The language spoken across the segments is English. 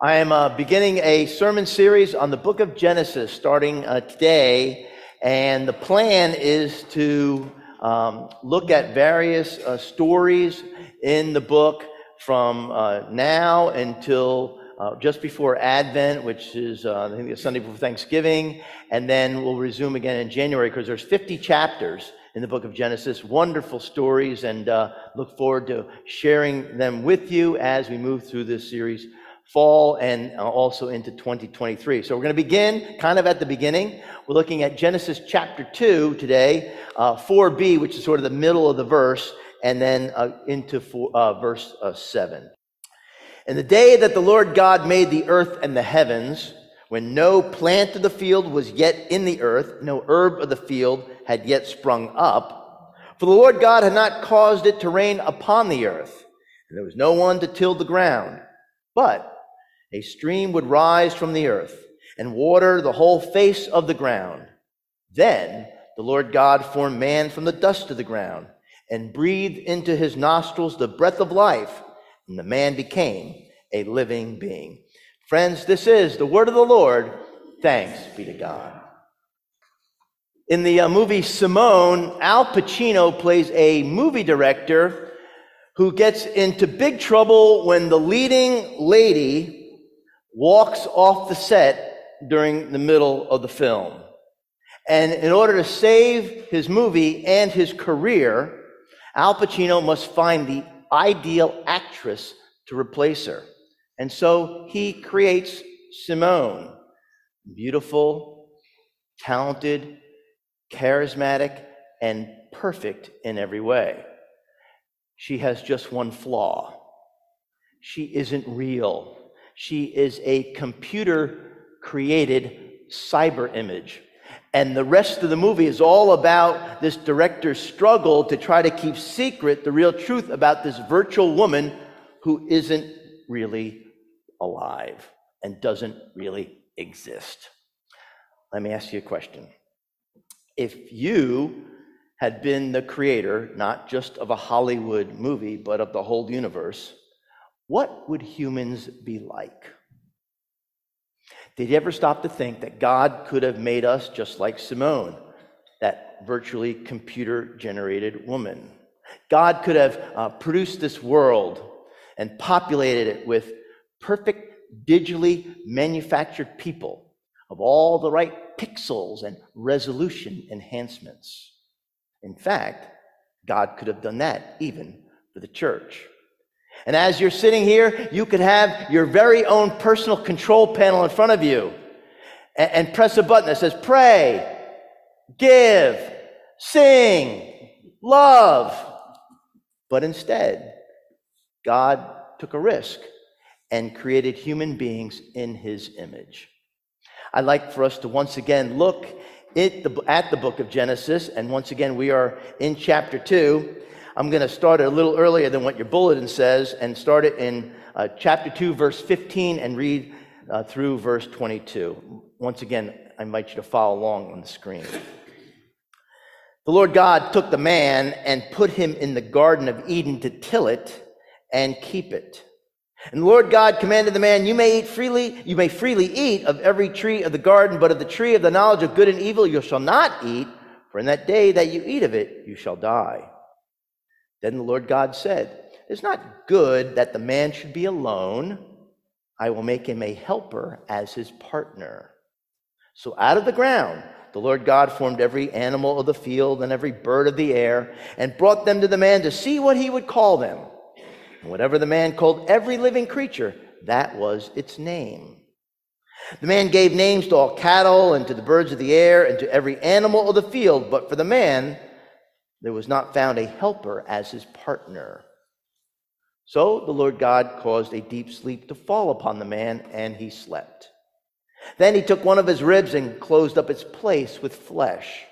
I am uh, beginning a sermon series on the book of Genesis starting uh, today, and the plan is to um, look at various uh, stories in the book from uh, now until uh, just before Advent, which is uh, I think the Sunday before Thanksgiving, and then we'll resume again in January because there's 50 chapters in the book of Genesis. Wonderful stories, and look forward to sharing them with you as we move through this series fall and uh, also into 2023. So we're going to begin kind of at the beginning. We're looking at Genesis chapter 2 today, uh, 4b, which is sort of the middle of the verse, and then uh, into four, uh, verse uh, 7. In the day that the Lord God made the earth and the heavens, when no plant of the field was yet in the earth, no herb of the field had yet sprung up, for the Lord God had not caused it to rain upon the earth, and there was no one to till the ground. But a stream would rise from the earth and water the whole face of the ground. Then the Lord God formed man from the dust of the ground and breathed into his nostrils the breath of life, and the man became a living being. Friends, this is the word of the Lord. Thanks be to God. In the uh, movie Simone, Al Pacino plays a movie director who gets into big trouble when the leading lady walks off the set during the middle of the film. And in order to save his movie and his career, Al Pacino must find the ideal actress to replace her. And so he creates Simone, beautiful, talented, charismatic, and perfect in every way. She has just one flaw. She isn't real. She is a computer created cyber image. And the rest of the movie is all about this director's struggle to try to keep secret the real truth about this virtual woman who isn't really alive and doesn't really exist. Let me ask you a question. If you had been the creator, not just of a Hollywood movie, but of the whole universe, what would humans be like? Did you ever stop to think that God could have made us just like Simone, that virtually computer generated woman? God could have uh, produced this world and populated it with perfect digitally manufactured people of all the right pixels and resolution enhancements. In fact, God could have done that even for the church. And as you're sitting here, you could have your very own personal control panel in front of you and, and press a button that says pray, give, sing, love. But instead, God took a risk and created human beings in his image. I'd like for us to once again look at the, at the book of Genesis, and once again, we are in chapter 2. I'm going to start it a little earlier than what your bulletin says and start it in uh, chapter 2, verse 15, and read uh, through verse 22. Once again, I invite you to follow along on the screen. The Lord God took the man and put him in the Garden of Eden to till it and keep it. And the Lord God commanded the man, You may eat freely, you may freely eat of every tree of the garden, but of the tree of the knowledge of good and evil you shall not eat, for in that day that you eat of it, you shall die. Then the Lord God said, It's not good that the man should be alone. I will make him a helper as his partner. So out of the ground, the Lord God formed every animal of the field and every bird of the air and brought them to the man to see what he would call them. And whatever the man called every living creature, that was its name. The man gave names to all cattle and to the birds of the air and to every animal of the field, but for the man, there was not found a helper as his partner. So the Lord God caused a deep sleep to fall upon the man, and he slept. Then he took one of his ribs and closed up its place with flesh.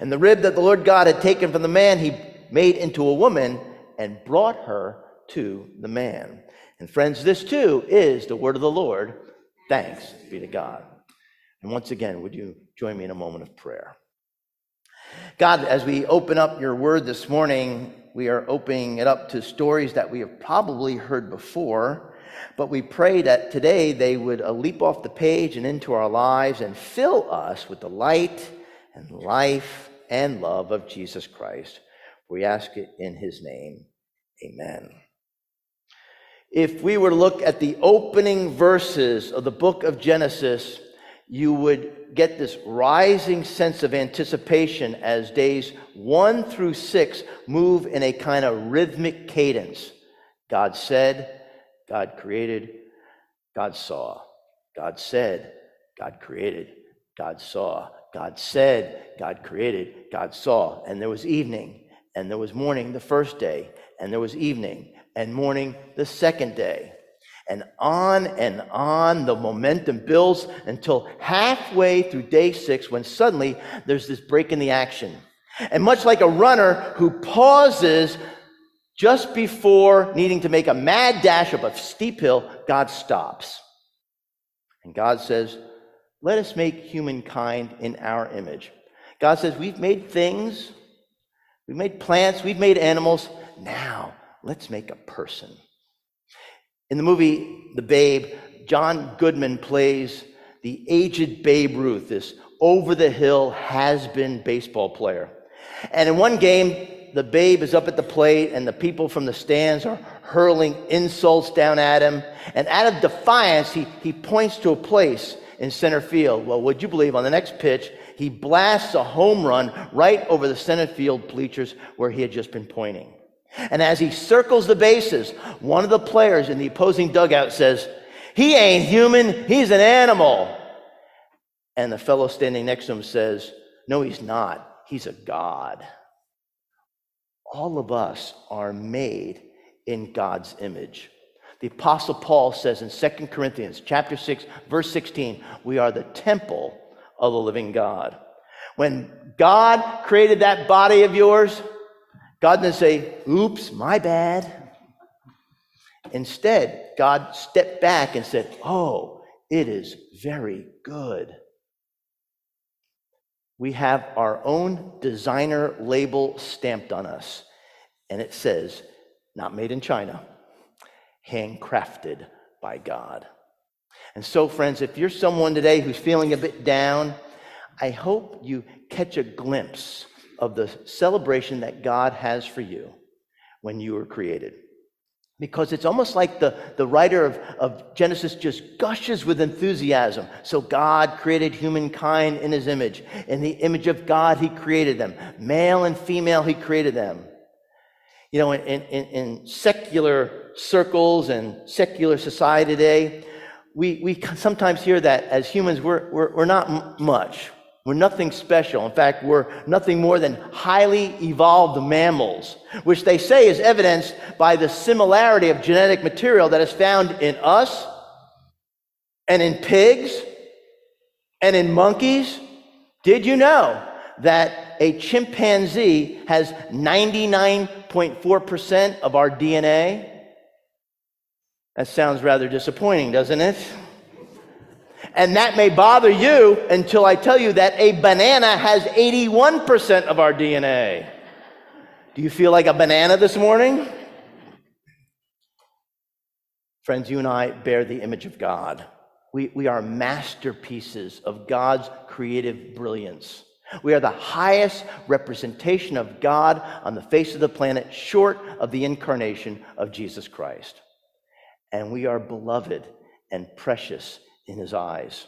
And the rib that the Lord God had taken from the man, he made into a woman and brought her to the man. And friends, this too is the word of the Lord. Thanks be to God. And once again, would you join me in a moment of prayer? God, as we open up your word this morning, we are opening it up to stories that we have probably heard before, but we pray that today they would uh, leap off the page and into our lives and fill us with the light and life and love of Jesus Christ. We ask it in his name. Amen. If we were to look at the opening verses of the book of Genesis, you would get this rising sense of anticipation as days one through six move in a kind of rhythmic cadence. God said, God created, God saw. God said, God created, God saw. God said, God created, God saw. And there was evening, and there was morning the first day, and there was evening and morning the second day. And on and on the momentum builds until halfway through day six when suddenly there's this break in the action. And much like a runner who pauses just before needing to make a mad dash up a steep hill, God stops. And God says, Let us make humankind in our image. God says, We've made things, we've made plants, we've made animals. Now, let's make a person. In the movie The Babe, John Goodman plays the aged Babe Ruth, this over the hill has been baseball player. And in one game, the Babe is up at the plate, and the people from the stands are hurling insults down at him. And out of defiance, he, he points to a place in center field. Well, would you believe on the next pitch, he blasts a home run right over the center field bleachers where he had just been pointing. And as he circles the bases, one of the players in the opposing dugout says, He ain't human, he's an animal. And the fellow standing next to him says, No, he's not. He's a God. All of us are made in God's image. The apostle Paul says in 2 Corinthians chapter 6 verse 16, we are the temple of the living God. When God created that body of yours, God didn't say, oops, my bad. Instead, God stepped back and said, oh, it is very good. We have our own designer label stamped on us, and it says, not made in China, handcrafted by God. And so, friends, if you're someone today who's feeling a bit down, I hope you catch a glimpse of the celebration that God has for you when you were created. Because it's almost like the, the writer of, of Genesis just gushes with enthusiasm. So God created humankind in his image. In the image of God, he created them. Male and female, he created them. You know, in, in, in secular circles and secular society today, we, we sometimes hear that as humans, we're, we're, we're not much. We're nothing special. In fact, we're nothing more than highly evolved mammals, which they say is evidenced by the similarity of genetic material that is found in us and in pigs and in monkeys. Did you know that a chimpanzee has 99.4% of our DNA? That sounds rather disappointing, doesn't it? And that may bother you until I tell you that a banana has 81% of our DNA. Do you feel like a banana this morning? Friends, you and I bear the image of God. We, we are masterpieces of God's creative brilliance. We are the highest representation of God on the face of the planet, short of the incarnation of Jesus Christ. And we are beloved and precious in his eyes.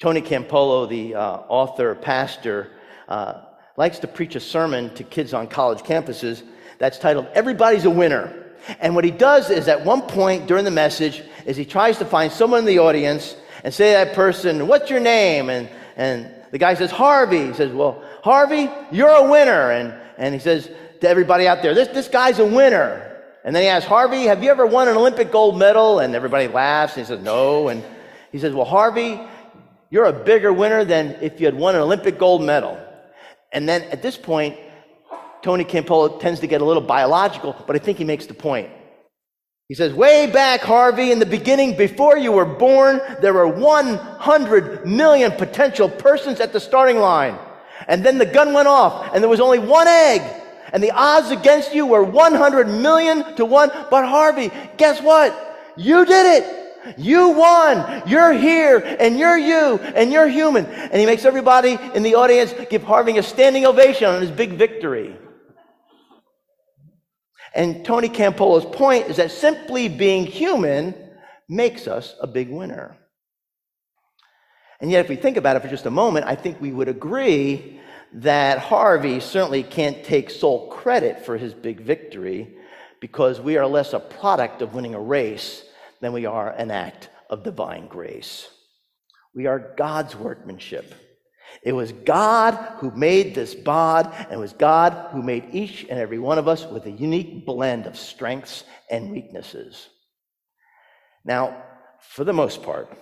Tony Campolo, the uh, author, pastor, uh, likes to preach a sermon to kids on college campuses that's titled Everybody's a Winner. And what he does is at one point during the message is he tries to find someone in the audience and say to that person, what's your name? And, and the guy says, Harvey. He says, well, Harvey, you're a winner. And, and he says to everybody out there, this, this guy's a winner. And then he asks, Harvey, have you ever won an Olympic gold medal? And everybody laughs. And he says, no. And he says, well, Harvey, you're a bigger winner than if you had won an Olympic gold medal. And then at this point, Tony Campolo tends to get a little biological, but I think he makes the point. He says, way back, Harvey, in the beginning, before you were born, there were 100 million potential persons at the starting line. And then the gun went off, and there was only one egg. And the odds against you were 100 million to one. But Harvey, guess what? You did it. You won. You're here and you're you and you're human. And he makes everybody in the audience give Harvey a standing ovation on his big victory. And Tony Campolo's point is that simply being human makes us a big winner. And yet, if we think about it for just a moment, I think we would agree that Harvey certainly can't take sole credit for his big victory because we are less a product of winning a race than we are an act of divine grace. We are God's workmanship. It was God who made this bod, and it was God who made each and every one of us with a unique blend of strengths and weaknesses. Now, for the most part,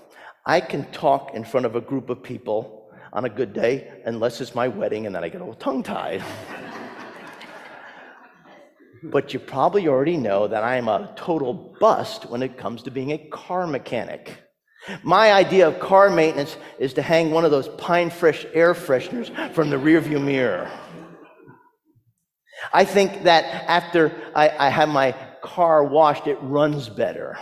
I can talk in front of a group of people on a good day, unless it's my wedding and then I get all tongue tied. but you probably already know that I am a total bust when it comes to being a car mechanic. My idea of car maintenance is to hang one of those pine fresh air fresheners from the rearview mirror. I think that after I, I have my car washed, it runs better.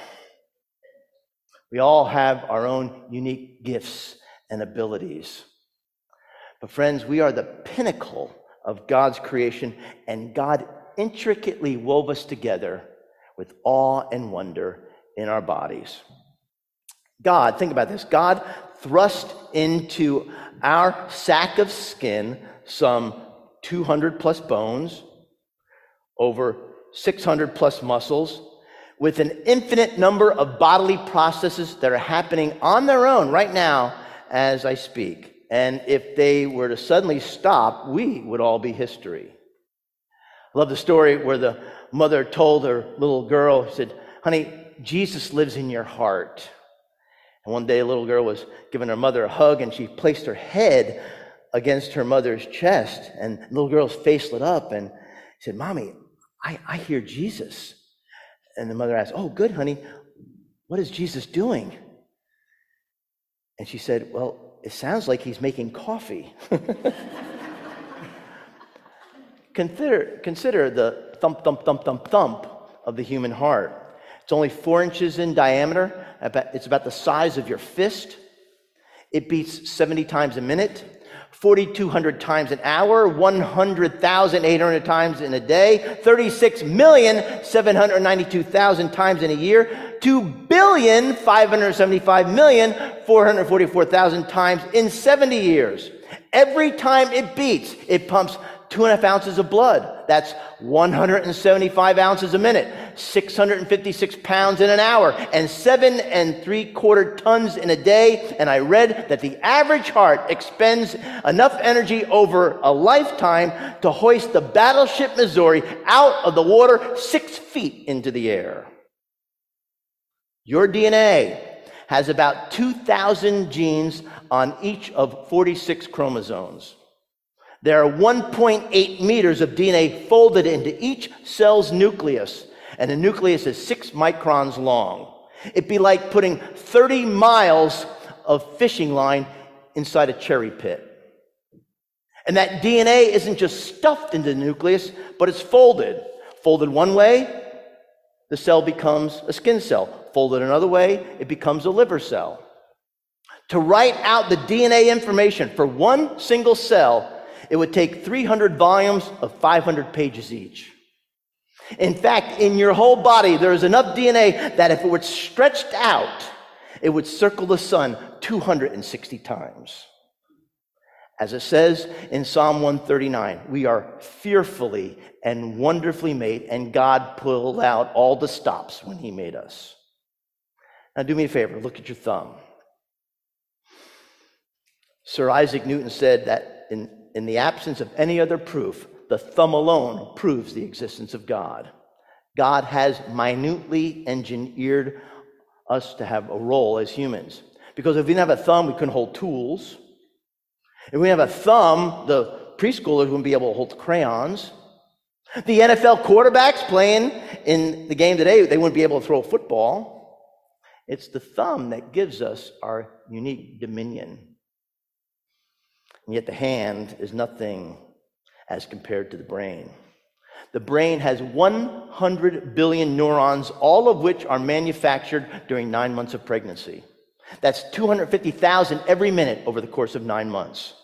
We all have our own unique gifts and abilities. But, friends, we are the pinnacle of God's creation, and God intricately wove us together with awe and wonder in our bodies. God, think about this God thrust into our sack of skin some 200 plus bones, over 600 plus muscles, with an infinite number of bodily processes that are happening on their own right now as I speak. And if they were to suddenly stop, we would all be history. I love the story where the mother told her little girl, she said, Honey, Jesus lives in your heart. And one day a little girl was giving her mother a hug and she placed her head against her mother's chest. And the little girl's face lit up and said, Mommy, I, I hear Jesus. And the mother asked, Oh, good, honey. What is Jesus doing? And she said, Well, it sounds like he's making coffee. consider, consider the thump, thump, thump, thump, thump of the human heart. It's only four inches in diameter, it's about the size of your fist. It beats 70 times a minute. 4,200 times an hour, 100,800 times in a day, 36,792,000 times in a year, 2,575,444,000 times in 70 years. Every time it beats, it pumps two and a half ounces of blood. That's 175 ounces a minute, 656 pounds in an hour, and seven and three quarter tons in a day. And I read that the average heart expends enough energy over a lifetime to hoist the battleship Missouri out of the water six feet into the air. Your DNA has about 2,000 genes on each of 46 chromosomes. There are 1.8 meters of DNA folded into each cell's nucleus, and the nucleus is six microns long. It'd be like putting 30 miles of fishing line inside a cherry pit. And that DNA isn't just stuffed into the nucleus, but it's folded. Folded one way, the cell becomes a skin cell. Folded another way, it becomes a liver cell. To write out the DNA information for one single cell it would take 300 volumes of 500 pages each. In fact, in your whole body, there is enough DNA that if it were stretched out, it would circle the sun 260 times. As it says in Psalm 139, we are fearfully and wonderfully made, and God pulled out all the stops when He made us. Now, do me a favor, look at your thumb. Sir Isaac Newton said that in in the absence of any other proof, the thumb alone proves the existence of God. God has minutely engineered us to have a role as humans. Because if we didn't have a thumb, we couldn't hold tools. If we didn't have a thumb, the preschoolers wouldn't be able to hold crayons. The NFL quarterbacks playing in the game today, they wouldn't be able to throw a football. It's the thumb that gives us our unique dominion. And yet the hand is nothing as compared to the brain. The brain has 100 billion neurons, all of which are manufactured during nine months of pregnancy. That's 250,000 every minute over the course of nine months.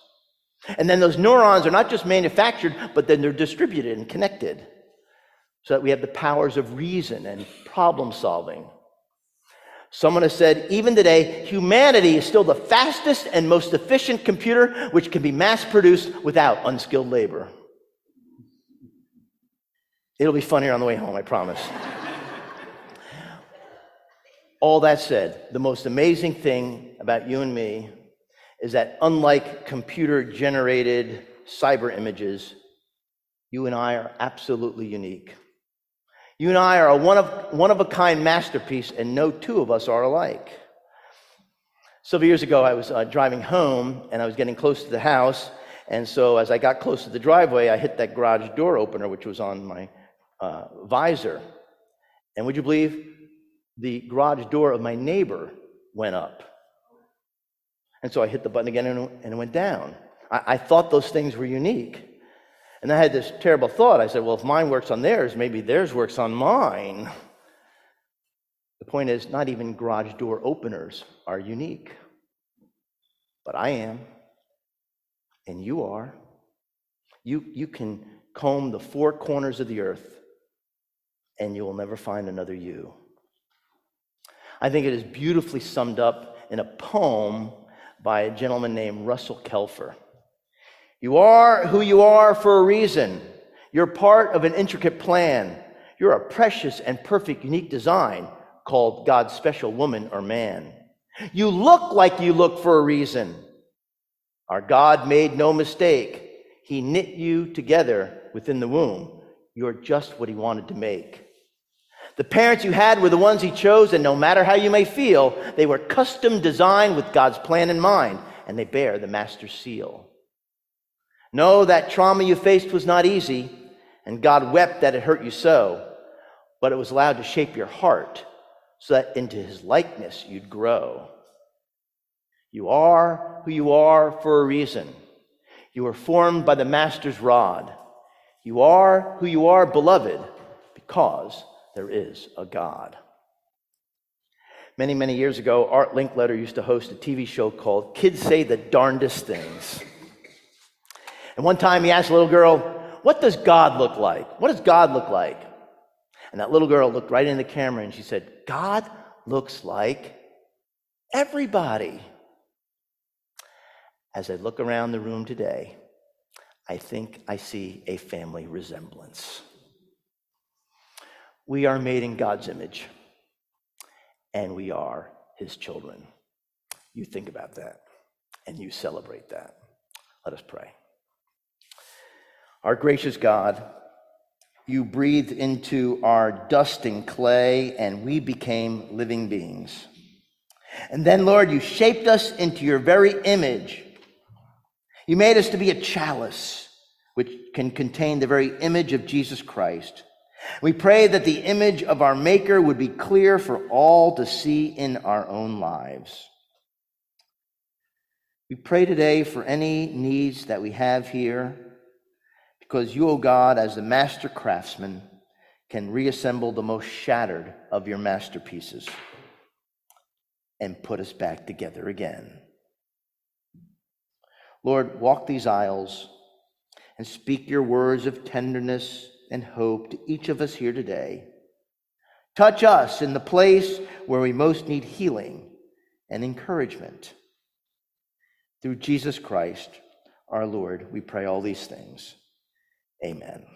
And then those neurons are not just manufactured, but then they're distributed and connected so that we have the powers of reason and problem solving. Someone has said, even today, humanity is still the fastest and most efficient computer which can be mass produced without unskilled labor. It'll be funnier on the way home, I promise. All that said, the most amazing thing about you and me is that unlike computer generated cyber images, you and I are absolutely unique. You and I are a one of, one of a kind masterpiece, and no two of us are alike. Several years ago, I was uh, driving home and I was getting close to the house. And so, as I got close to the driveway, I hit that garage door opener, which was on my uh, visor. And would you believe the garage door of my neighbor went up? And so I hit the button again and, and it went down. I, I thought those things were unique. And I had this terrible thought. I said, well, if mine works on theirs, maybe theirs works on mine. The point is, not even garage door openers are unique. But I am, and you are. You, you can comb the four corners of the earth, and you will never find another you. I think it is beautifully summed up in a poem by a gentleman named Russell Kelfer. You are who you are for a reason. You're part of an intricate plan. You're a precious and perfect, unique design called God's special woman or man. You look like you look for a reason. Our God made no mistake. He knit you together within the womb. You're just what He wanted to make. The parents you had were the ones He chose, and no matter how you may feel, they were custom designed with God's plan in mind, and they bear the Master's seal. Know that trauma you faced was not easy, and God wept that it hurt you so, but it was allowed to shape your heart so that into his likeness you'd grow. You are who you are for a reason. You were formed by the Master's rod. You are who you are, beloved, because there is a God. Many, many years ago, Art Linkletter used to host a TV show called Kids Say the Darndest Things. And one time he asked a little girl, What does God look like? What does God look like? And that little girl looked right in the camera and she said, God looks like everybody. As I look around the room today, I think I see a family resemblance. We are made in God's image, and we are his children. You think about that, and you celebrate that. Let us pray. Our gracious God, you breathed into our dusting clay, and we became living beings. And then, Lord, you shaped us into your very image. You made us to be a chalice which can contain the very image of Jesus Christ. We pray that the image of our Maker would be clear for all to see in our own lives. We pray today for any needs that we have here because you, O oh God, as the master craftsman, can reassemble the most shattered of your masterpieces and put us back together again. Lord, walk these aisles and speak your words of tenderness and hope to each of us here today. Touch us in the place where we most need healing and encouragement. Through Jesus Christ, our Lord, we pray all these things. Amen.